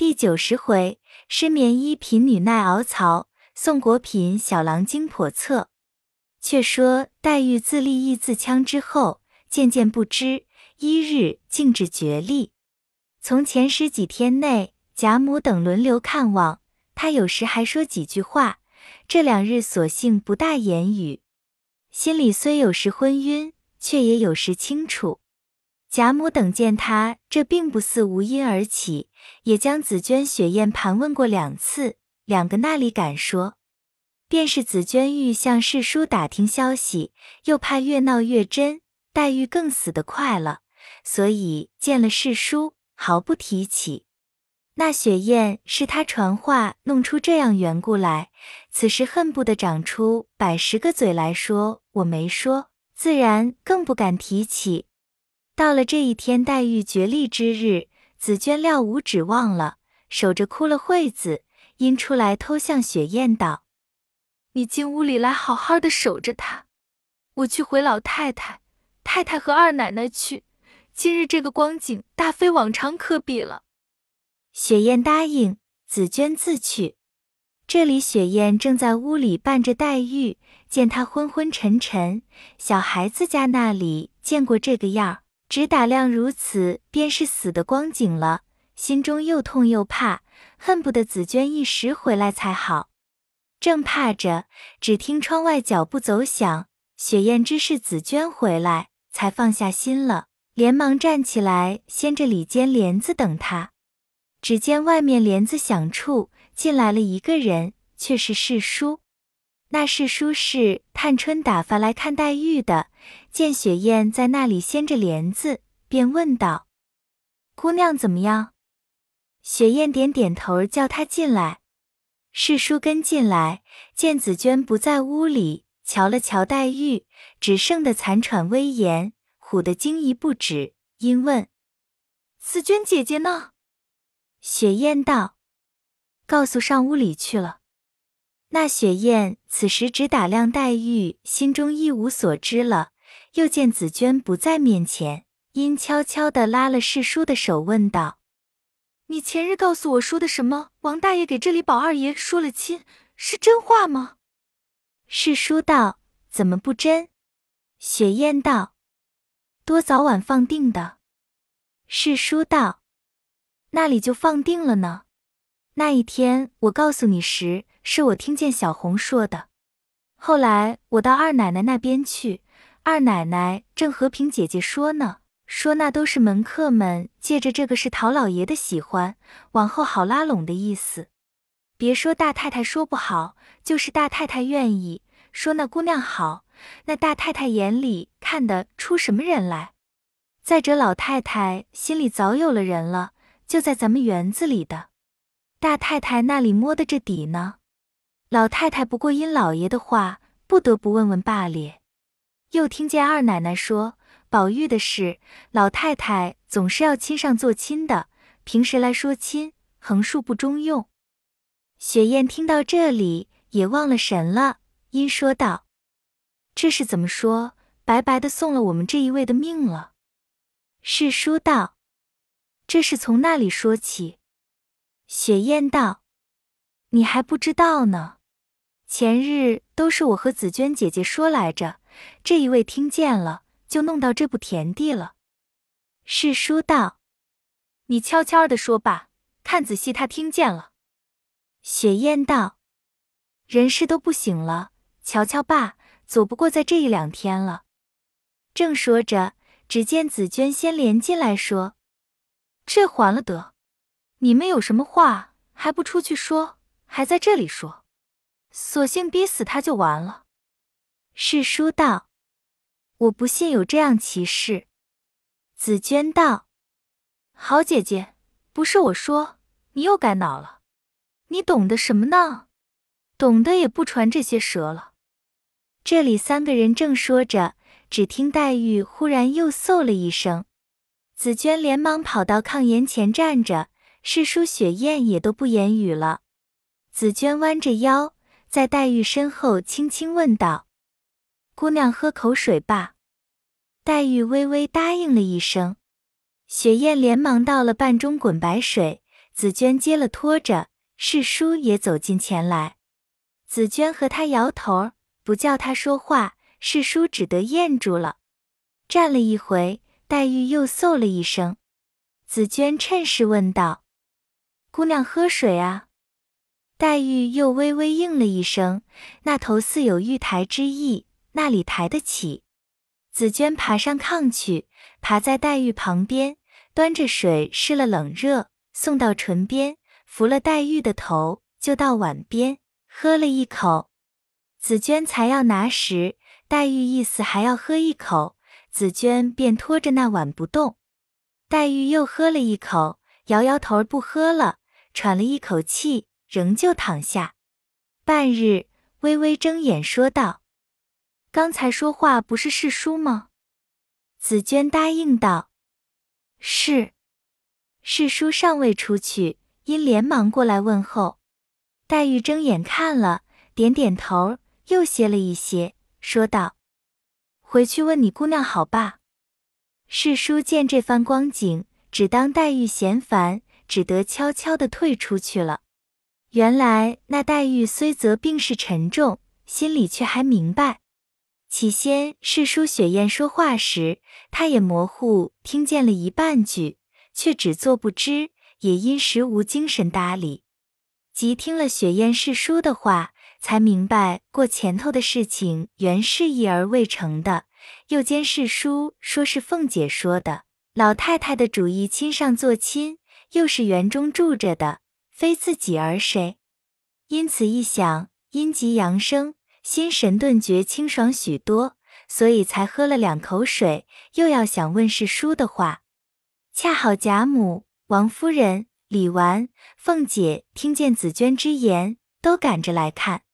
第九十回，失眠医贫女耐熬曹，宋国品小郎精叵测。却说黛玉自立意自戕之后，渐渐不知，一日竟至绝力。从前十几天内，贾母等轮流看望，她有时还说几句话。这两日索性不大言语，心里虽有时昏晕，却也有时清楚。贾母等见他这并不似无因而起，也将紫鹃、雪雁盘问过两次，两个那里敢说？便是紫鹃欲向世叔打听消息，又怕越闹越真，黛玉更死得快了，所以见了世叔毫不提起。那雪雁是他传话弄出这样缘故来，此时恨不得长出百十个嘴来说我没说，自然更不敢提起。到了这一天，黛玉绝力之日，紫鹃料无指望了，守着哭了会子，因出来偷向雪雁道：“你进屋里来，好好的守着他，我去回老太太、太太和二奶奶去。今日这个光景，大非往常可比了。”雪雁答应，紫鹃自去。这里雪雁正在屋里伴着黛玉，见她昏昏沉沉，小孩子家那里见过这个样儿。只打量如此，便是死的光景了，心中又痛又怕，恨不得紫鹃一时回来才好。正怕着，只听窗外脚步走响，雪雁知是紫鹃回来，才放下心了，连忙站起来，掀着里间帘子等他。只见外面帘子响处进来了一个人，却是世叔。那是叔是探春打发来看黛玉的，见雪雁在那里掀着帘子，便问道：“姑娘怎么样？”雪雁点点头，叫他进来。世叔跟进来，见紫鹃不在屋里，瞧了瞧黛玉，只剩得残喘微言，唬得惊疑不止，因问：“紫鹃姐姐呢？”雪雁道：“告诉上屋里去了。”那雪雁此时只打量黛玉，心中一无所知了。又见紫鹃不在面前，因悄悄地拉了世叔的手，问道：“你前日告诉我说的什么？王大爷给这里宝二爷说了亲，是真话吗？”世叔道：“怎么不真？”雪雁道：“多早晚放定的？”世叔道：“那里就放定了呢。那一天我告诉你时。”是我听见小红说的。后来我到二奶奶那边去，二奶奶正和平姐姐说呢，说那都是门客们借着这个是陶老爷的喜欢，往后好拉拢的意思。别说大太太说不好，就是大太太愿意说那姑娘好，那大太太眼里看得出什么人来？再者老太太心里早有了人了，就在咱们园子里的，大太太那里摸的这底呢。老太太不过因老爷的话，不得不问问罢了。又听见二奶奶说宝玉的事，老太太总是要亲上做亲的，平时来说亲，横竖不中用。雪雁听到这里，也忘了神了，因说道：“这是怎么说？白白的送了我们这一位的命了。”世叔道：“这是从那里说起？”雪雁道：“你还不知道呢。”前日都是我和紫娟姐姐说来着，这一位听见了，就弄到这步田地了。世叔道：“你悄悄的说罢，看仔细他听见了。”雪雁道：“人事都不醒了，瞧瞧罢，走不过在这一两天了。”正说着，只见紫娟先连进来说：“这还了得！你们有什么话还不出去说，还在这里说？”索性逼死他就完了。世叔道：“我不信有这样奇事。”紫娟道：“好姐姐，不是我说，你又该恼了。你懂得什么呢？懂得也不传这些蛇了。”这里三个人正说着，只听黛玉忽然又嗽了一声，紫娟连忙跑到炕沿前站着，世叔、雪雁也都不言语了。紫娟弯着腰。在黛玉身后轻轻问道：“姑娘喝口水吧。”黛玉微微答应了一声。雪雁连忙倒了半盅滚白水，紫娟接了拖着，世叔也走近前来。紫娟和他摇头，不叫他说话，世叔只得咽住了。站了一回，黛玉又嗽了一声。紫娟趁势问道：“姑娘喝水啊？”黛玉又微微应了一声，那头似有玉台之意，那里抬得起？紫娟爬上炕去，爬在黛玉旁边，端着水试了冷热，送到唇边，扶了黛玉的头，就到碗边喝了一口。紫娟才要拿时，黛玉意思还要喝一口，紫娟便拖着那碗不动。黛玉又喝了一口，摇摇头不喝了，喘了一口气。仍旧躺下，半日，微微睁眼说道：“刚才说话不是世叔吗？”紫娟答应道：“是。”世叔尚未出去，因连忙过来问候。黛玉睁眼看了，点点头，又歇了一歇，说道：“回去问你姑娘好吧。”世叔见这番光景，只当黛玉嫌烦，只得悄悄的退出去了。原来那黛玉虽则病势沉重，心里却还明白。起先是叔雪雁说话时，她也模糊听见了一半句，却只做不知，也因时无精神搭理。即听了雪雁是叔的话，才明白过前头的事情原是意而未成的。又兼是叔说是凤姐说的，老太太的主意亲上做亲，又是园中住着的。非自己而谁？因此一想，阴极阳生，心神顿觉清爽许多，所以才喝了两口水，又要想问世叔的话。恰好贾母、王夫人、李纨、凤姐听见紫娟之言，都赶着来看。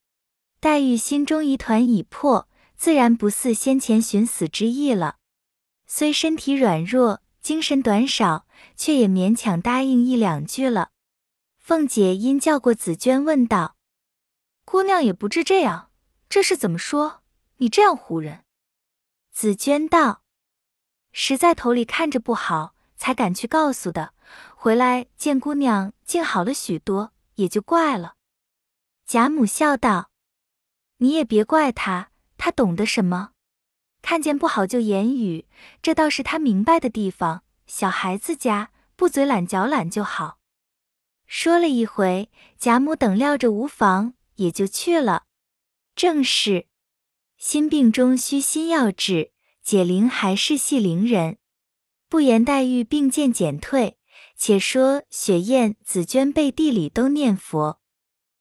黛玉心中疑团已破，自然不似先前寻死之意了。虽身体软弱，精神短少，却也勉强答应一两句了。凤姐因叫过紫娟，问道：“姑娘也不至这样，这是怎么说？你这样唬人？”紫娟道：“实在头里看着不好，才敢去告诉的。回来见姑娘竟好了许多，也就怪了。”贾母笑道：“你也别怪他，他懂得什么？看见不好就言语，这倒是他明白的地方。小孩子家不嘴懒脚懒就好。”说了一回，贾母等料着无妨，也就去了。正是心病中需心药治，解铃还是系铃人。不言黛玉病渐减退，且说雪雁、紫鹃背地里都念佛。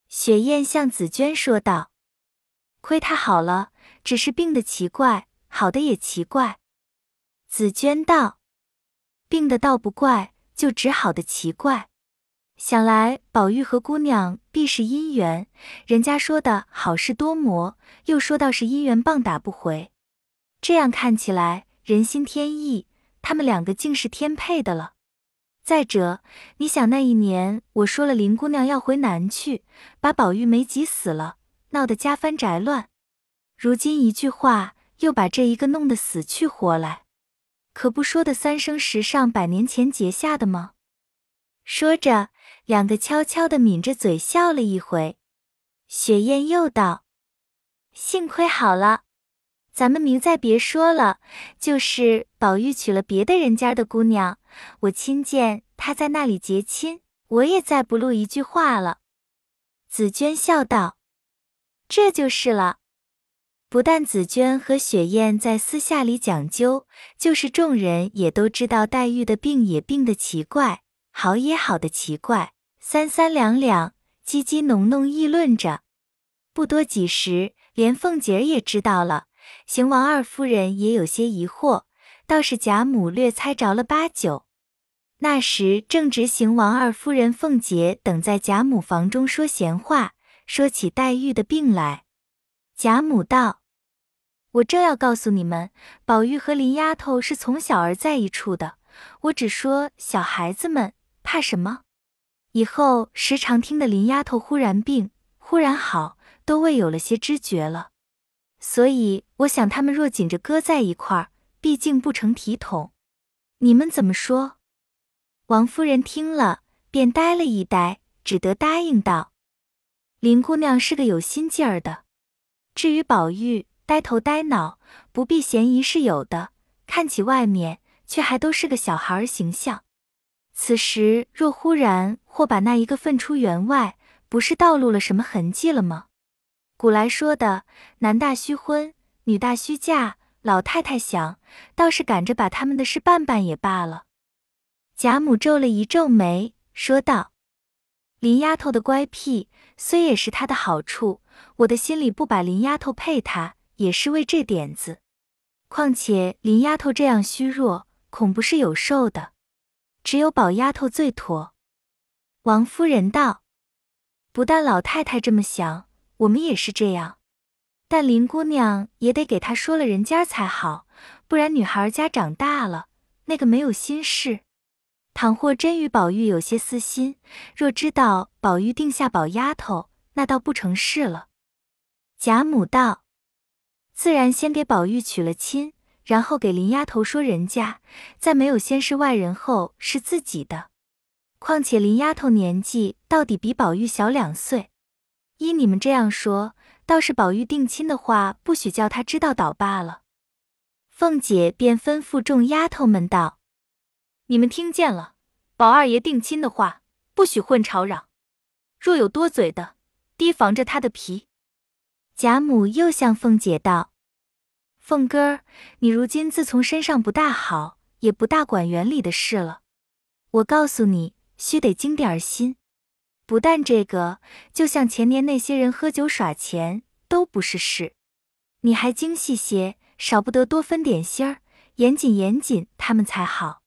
雪雁向紫鹃说道：“亏她好了，只是病的奇怪，好的也奇怪。”紫鹃道：“病的倒不怪，就只好的奇怪。”想来宝玉和姑娘必是姻缘，人家说的好事多磨，又说到是姻缘棒打不回。这样看起来，人心天意，他们两个竟是天配的了。再者，你想那一年我说了林姑娘要回南去，把宝玉没急死了，闹得家翻宅乱。如今一句话，又把这一个弄得死去活来，可不说的三生石上百年前结下的吗？说着。两个悄悄地抿着嘴笑了一回，雪雁又道：“幸亏好了，咱们明再别说了。就是宝玉娶了别的人家的姑娘，我亲见他在那里结亲，我也再不露一句话了。”紫娟笑道：“这就是了。不但紫娟和雪雁在私下里讲究，就是众人也都知道黛玉的病也病得奇怪，好也好的奇怪。”三三两两，叽叽哝哝议论着，不多几时，连凤姐儿也知道了。邢王二夫人也有些疑惑，倒是贾母略猜着了八九。那时正值邢王二夫人、凤姐等在贾母房中说闲话，说起黛玉的病来。贾母道：“我正要告诉你们，宝玉和林丫头是从小儿在一处的。我只说小孩子们怕什么。”以后时常听得林丫头忽然病，忽然好，都未有了些知觉了。所以我想他们若紧着搁在一块儿，毕竟不成体统。你们怎么说？王夫人听了，便呆了一呆，只得答应道：“林姑娘是个有心劲儿的。至于宝玉，呆头呆脑，不必嫌疑是有的，看起外面却还都是个小孩儿形象。此时若忽然或把那一个分出园外，不是暴露了什么痕迹了吗？古来说的‘男大须婚，女大须嫁’，老太太想，倒是赶着把他们的事办办也罢了。”贾母皱了一皱眉，说道：“林丫头的乖僻，虽也是她的好处，我的心里不把林丫头配她，也是为这点子。况且林丫头这样虚弱，恐不是有寿的，只有宝丫头最妥。”王夫人道：“不但老太太这么想，我们也是这样。但林姑娘也得给她说了人家才好，不然女孩家长大了，那个没有心事。”倘或真与宝玉有些私心，若知道宝玉定下宝丫头，那倒不成事了。贾母道：“自然先给宝玉娶了亲，然后给林丫头说人家，在没有先是外人后是自己的。况且林丫头年纪到底比宝玉小两岁，依你们这样说，倒是宝玉定亲的话，不许叫他知道倒罢了。”凤姐便吩咐众丫头们道。你们听见了，宝二爷定亲的话，不许混吵嚷。若有多嘴的，提防着他的皮。贾母又向凤姐道：“凤哥儿，你如今自从身上不大好，也不大管园里的事了。我告诉你，须得精点心。不但这个，就像前年那些人喝酒耍钱，都不是事。你还精细些，少不得多分点心儿，严谨严谨，他们才好。”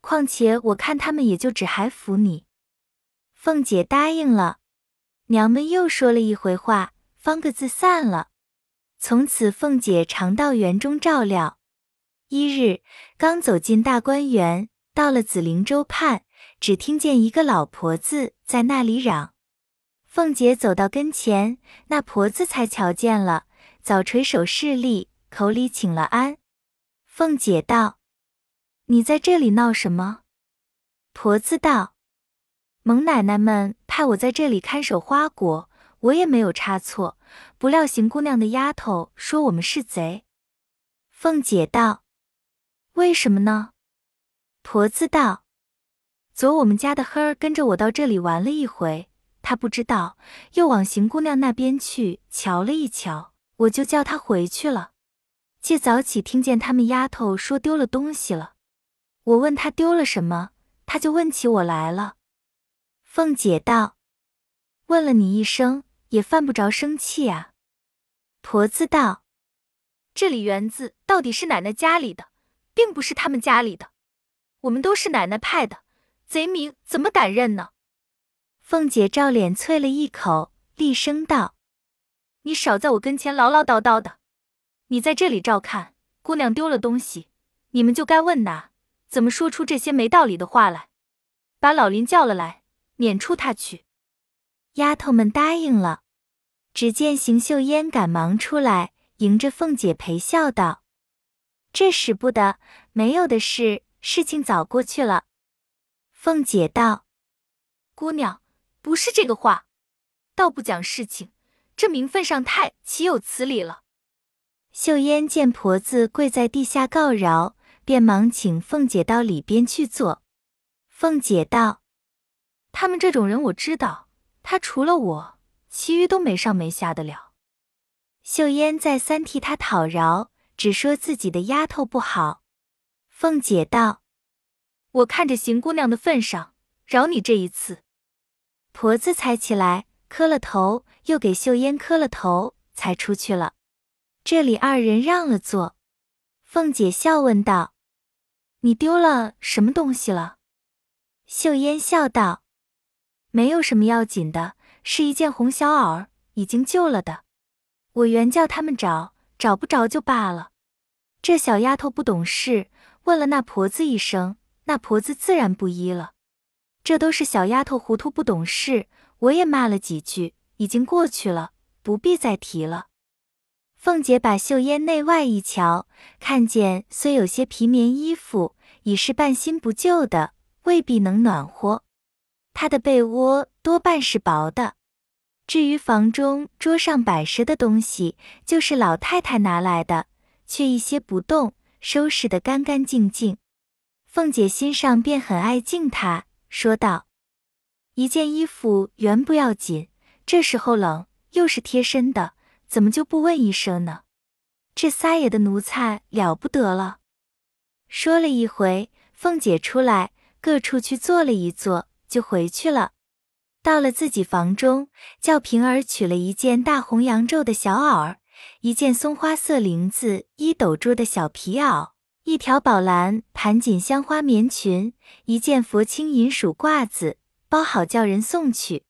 况且我看他们也就只还服你。凤姐答应了，娘们又说了一回话，方个自散了。从此凤姐常到园中照料。一日刚走进大观园，到了紫菱洲畔，只听见一个老婆子在那里嚷。凤姐走到跟前，那婆子才瞧见了，早垂手侍立，口里请了安。凤姐道。你在这里闹什么？婆子道：“蒙奶奶们派我在这里看守花果，我也没有差错。不料邢姑娘的丫头说我们是贼。”凤姐道：“为什么呢？”婆子道：“昨我们家的黑儿跟着我到这里玩了一回，他不知道，又往邢姑娘那边去瞧了一瞧，我就叫他回去了。借早起听见他们丫头说丢了东西了。”我问他丢了什么，他就问起我来了。凤姐道：“问了你一声，也犯不着生气啊。”婆子道：“这里园子到底是奶奶家里的，并不是他们家里的。我们都是奶奶派的，贼名怎么敢认呢？”凤姐照脸啐了一口，厉声道：“你少在我跟前唠唠叨叨的！你在这里照看，姑娘丢了东西，你们就该问拿。”怎么说出这些没道理的话来？把老林叫了来，撵出他去。丫头们答应了。只见邢岫烟赶忙出来，迎着凤姐陪笑道：“这使不得，没有的事，事情早过去了。”凤姐道：“姑娘，不是这个话，倒不讲事情，这名分上太岂有此理了？”秀烟见婆子跪在地下告饶。便忙请凤姐到里边去坐。凤姐道：“他们这种人我知道，他除了我，其余都没上没下的了。”秀烟再三替他讨饶，只说自己的丫头不好。凤姐道：“我看着邢姑娘的份上，饶你这一次。”婆子才起来，磕了头，又给秀烟磕了头，才出去了。这里二人让了座，凤姐笑问道。你丢了什么东西了？秀烟笑道：“没有什么要紧的，是一件红小袄，已经旧了的。我原叫他们找，找不着就罢了。这小丫头不懂事，问了那婆子一声，那婆子自然不依了。这都是小丫头糊涂不懂事，我也骂了几句，已经过去了，不必再提了。”凤姐把绣烟内外一瞧，看见虽有些皮棉衣服，已是半新不旧的，未必能暖和。他的被窝多半是薄的。至于房中桌上摆设的东西，就是老太太拿来的，却一些不动，收拾得干干净净。凤姐心上便很爱敬他，说道：“一件衣服原不要紧，这时候冷，又是贴身的，怎么就不问一声呢？这撒野的奴才了不得了。”说了一回，凤姐出来，各处去坐了一坐，就回去了。到了自己房中，叫平儿取了一件大红扬皱的小袄，一件松花色绫子衣斗捉的小皮袄，一条宝蓝盘锦香花棉裙，一件佛青银鼠褂子，包好叫人送去。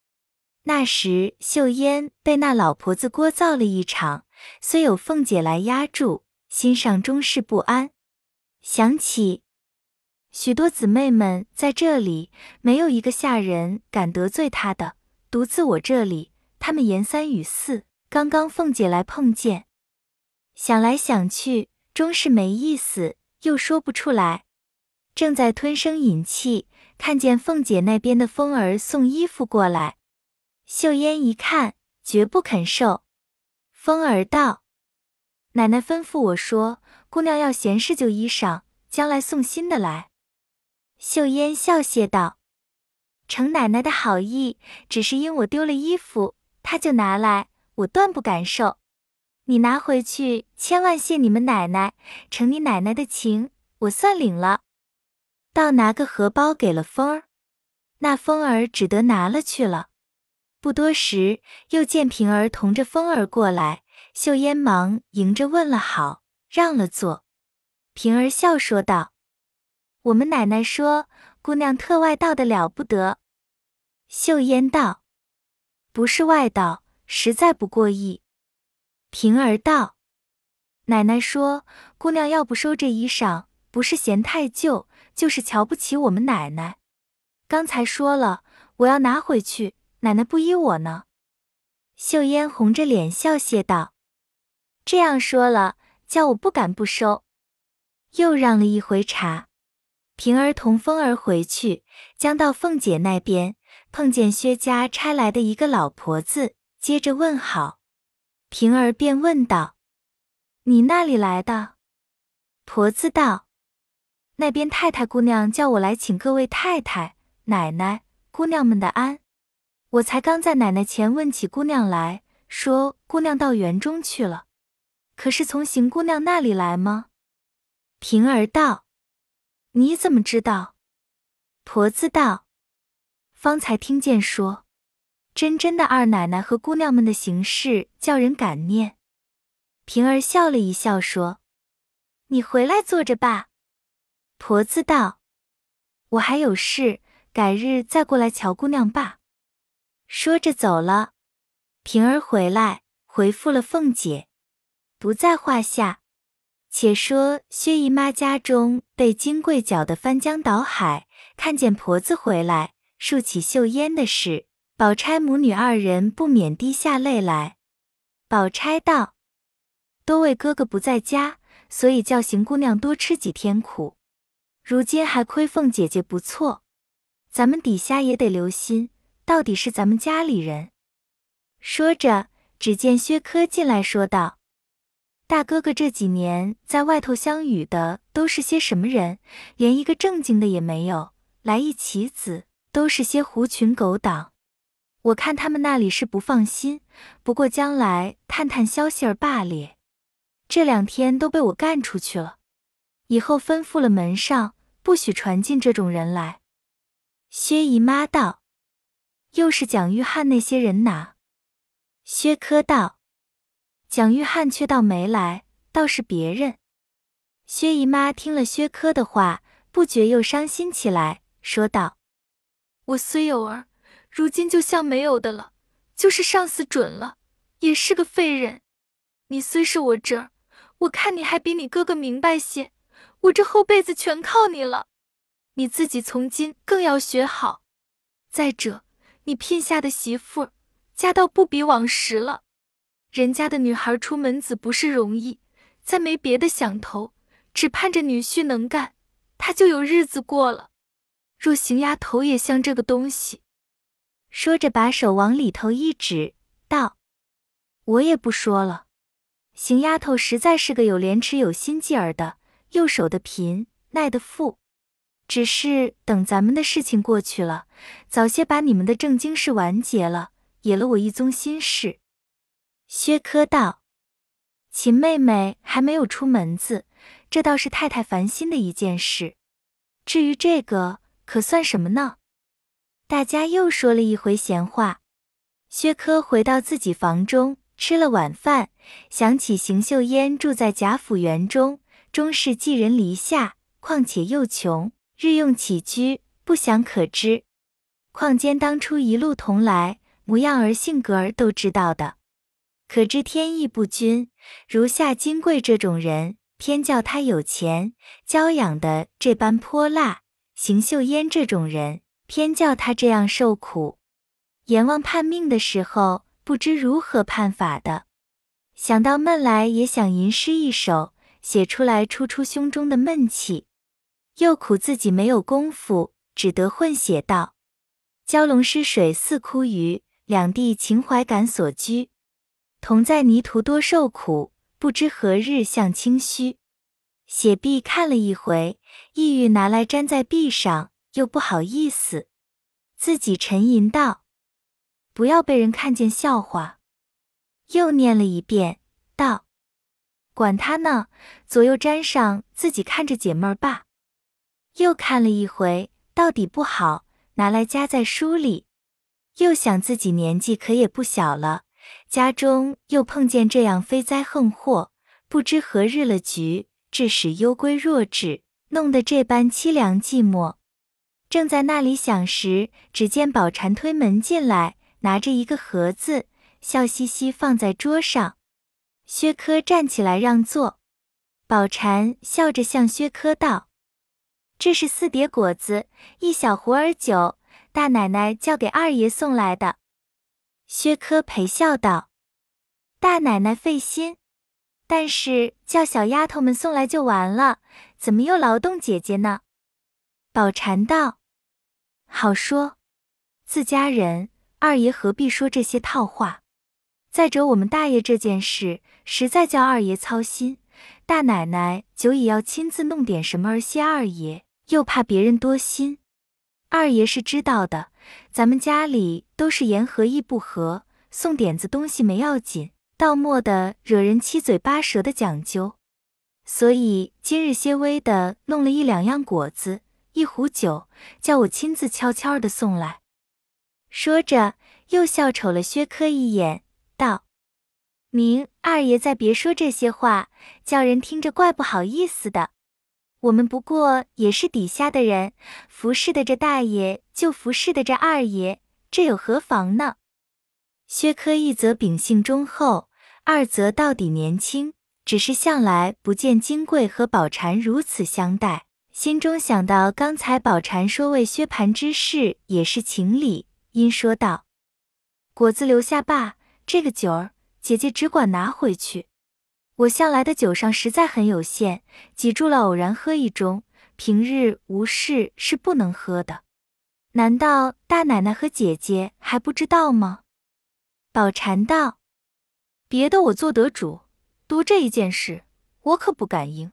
那时秀烟被那老婆子聒噪了一场，虽有凤姐来压住，心上终是不安，想起。许多姊妹们在这里，没有一个下人敢得罪她的。独自我这里，他们言三语四。刚刚凤姐来碰见，想来想去，终是没意思，又说不出来。正在吞声饮气，看见凤姐那边的风儿送衣服过来，秀烟一看，绝不肯受。风儿道：“奶奶吩咐我说，姑娘要闲事就衣裳，将来送新的来。”秀烟笑谢道：“承奶奶的好意，只是因我丢了衣服，她就拿来，我断不敢受。你拿回去，千万谢你们奶奶，承你奶奶的情，我算领了。”倒拿个荷包给了风儿，那风儿只得拿了去了。不多时，又见平儿同着风儿过来，秀烟忙迎着问了好，让了座。平儿笑说道。我们奶奶说，姑娘特外道的了不得。秀烟道：“不是外道，实在不过意。”平儿道：“奶奶说，姑娘要不收这衣裳，不是嫌太旧，就是瞧不起我们奶奶。刚才说了，我要拿回去，奶奶不依我呢。”秀烟红着脸笑谢道：“这样说了，叫我不敢不收。”又让了一回茶。平儿同风儿回去，将到凤姐那边，碰见薛家差来的一个老婆子，接着问好。平儿便问道：“你那里来的？”婆子道：“那边太太姑娘叫我来请各位太太、奶奶、姑娘们的安。我才刚在奶奶前问起姑娘来，说姑娘到园中去了，可是从邢姑娘那里来吗？”平儿道。你怎么知道？婆子道：“方才听见说，真真的二奶奶和姑娘们的行事叫人感念。”平儿笑了一笑说：“你回来坐着吧。”婆子道：“我还有事，改日再过来瞧姑娘吧。”说着走了。平儿回来回复了凤姐，不在话下。且说薛姨妈家中被金贵搅得翻江倒海，看见婆子回来，竖起袖烟的事，宝钗母女二人不免滴下泪来。宝钗道：“多为哥哥不在家，所以叫邢姑娘多吃几天苦。如今还亏凤姐姐不错，咱们底下也得留心，到底是咱们家里人。”说着，只见薛科进来说道。大哥哥这几年在外头相遇的都是些什么人？连一个正经的也没有。来一棋子，都是些狐群狗党。我看他们那里是不放心，不过将来探探消息儿罢咧。这两天都被我干出去了，以后吩咐了门上，不许传进这种人来。薛姨妈道：“又是蒋玉菡那些人哪？”薛科道。蒋玉菡却倒没来，倒是别人。薛姨妈听了薛科的话，不觉又伤心起来，说道：“我虽有儿，如今就像没有的了。就是上司准了，也是个废人。你虽是我侄儿，我看你还比你哥哥明白些。我这后辈子全靠你了，你自己从今更要学好。再者，你聘下的媳妇，家倒不比往时了。”人家的女孩出门子不是容易，再没别的想头，只盼着女婿能干，她就有日子过了。若邢丫头也像这个东西，说着把手往里头一指，道：“我也不说了。邢丫头实在是个有廉耻有心计儿的，又守得贫，耐得富。只是等咱们的事情过去了，早些把你们的正经事完结了，也了我一宗心事。”薛科道：“秦妹妹还没有出门子，这倒是太太烦心的一件事。至于这个，可算什么呢？”大家又说了一回闲话。薛科回到自己房中，吃了晚饭，想起邢岫烟住在贾府园中，终是寄人篱下，况且又穷，日用起居不详可知。况兼当初一路同来，模样儿性格儿都知道的。可知天意不均，如夏金贵这种人，偏叫他有钱，娇养的这般泼辣；邢岫烟这种人，偏叫他这样受苦。阎王判命的时候，不知如何判法的。想到闷来，也想吟诗一首，写出来出出胸中的闷气。又苦自己没有功夫，只得混写道：“蛟龙失水似枯鱼，两地情怀感所居。”同在泥途多受苦，不知何日向清虚。写毕看了一回，意欲拿来粘在壁上，又不好意思，自己沉吟道：“不要被人看见笑话。”又念了一遍，道：“管他呢，左右粘上，自己看着解闷儿罢。”又看了一回，到底不好，拿来夹在书里。又想自己年纪可也不小了。家中又碰见这样非灾横祸，不知何日了局，致使忧归弱智，弄得这般凄凉寂寞。正在那里想时，只见宝蟾推门进来，拿着一个盒子，笑嘻嘻放在桌上。薛科站起来让座，宝蟾笑着向薛科道：“这是四碟果子，一小壶儿酒，大奶奶叫给二爷送来的。”薛科陪笑道：“大奶奶费心，但是叫小丫头们送来就完了，怎么又劳动姐姐呢？”宝蟾道：“好说，自家人，二爷何必说这些套话？再者，我们大爷这件事实在叫二爷操心，大奶奶久已要亲自弄点什么儿谢二爷，又怕别人多心。二爷是知道的。”咱们家里都是言和意不和，送点子东西没要紧，到末的惹人七嘴八舌的讲究。所以今日些微的弄了一两样果子，一壶酒，叫我亲自悄悄的送来。说着，又笑瞅了薛科一眼，道：“明二爷再别说这些话，叫人听着怪不好意思的。”我们不过也是底下的人，服侍的这大爷就服侍的这二爷，这有何妨呢？薛科一则秉性忠厚，二则到底年轻，只是向来不见金贵和宝蟾如此相待，心中想到刚才宝蟾说为薛蟠之事也是情理，因说道：“果子留下罢，这个酒儿姐姐只管拿回去。”我向来的酒上实在很有限，挤住了偶然喝一盅，平日无事是不能喝的。难道大奶奶和姐姐还不知道吗？宝蟾道：“别的我做得主，独这一件事，我可不敢应。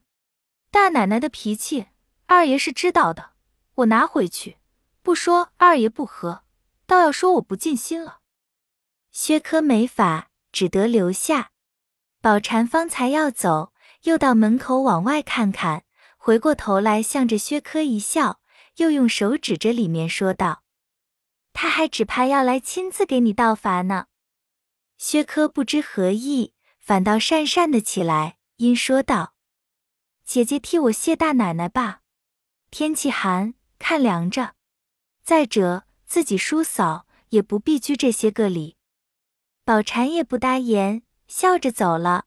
大奶奶的脾气，二爷是知道的。我拿回去，不说二爷不喝，倒要说我不尽心了。”薛科没法，只得留下。宝蟾方才要走，又到门口往外看看，回过头来向着薛科一笑，又用手指着里面说道：“他还只怕要来亲自给你道罚呢。”薛科不知何意，反倒讪讪的起来，因说道：“姐姐替我谢大奶奶吧，天气寒，看凉着。再者自己叔嫂也不必拘这些个礼。”宝蟾也不答言。笑着走了。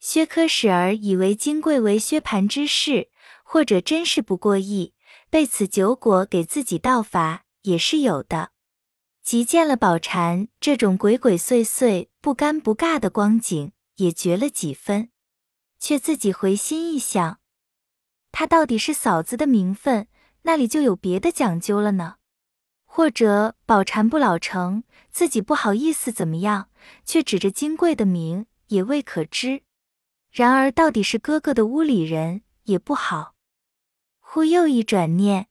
薛科使儿以为金贵为薛蟠之事，或者真是不过意，被此酒果给自己道法也是有的。即见了宝蟾这种鬼鬼祟祟、不尴不尬的光景，也觉了几分，却自己回心一想，他到底是嫂子的名分，那里就有别的讲究了呢？或者宝蟾不老成，自己不好意思怎么样，却指着金贵的名，也未可知。然而到底是哥哥的屋里人，也不好。忽又一转念，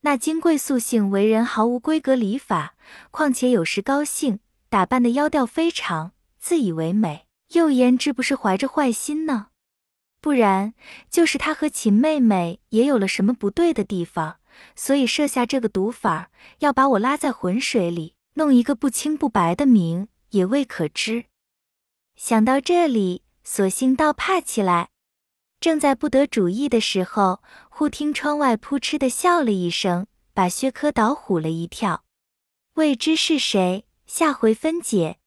那金贵素性为人毫无规格礼法，况且有时高兴，打扮的妖调非常，自以为美，又焉知不是怀着坏心呢？不然，就是他和秦妹妹也有了什么不对的地方，所以设下这个毒法，要把我拉在浑水里，弄一个不清不白的名，也未可知。想到这里，索性倒怕起来。正在不得主意的时候，忽听窗外扑哧的笑了一声，把薛科导唬了一跳。未知是谁，下回分解。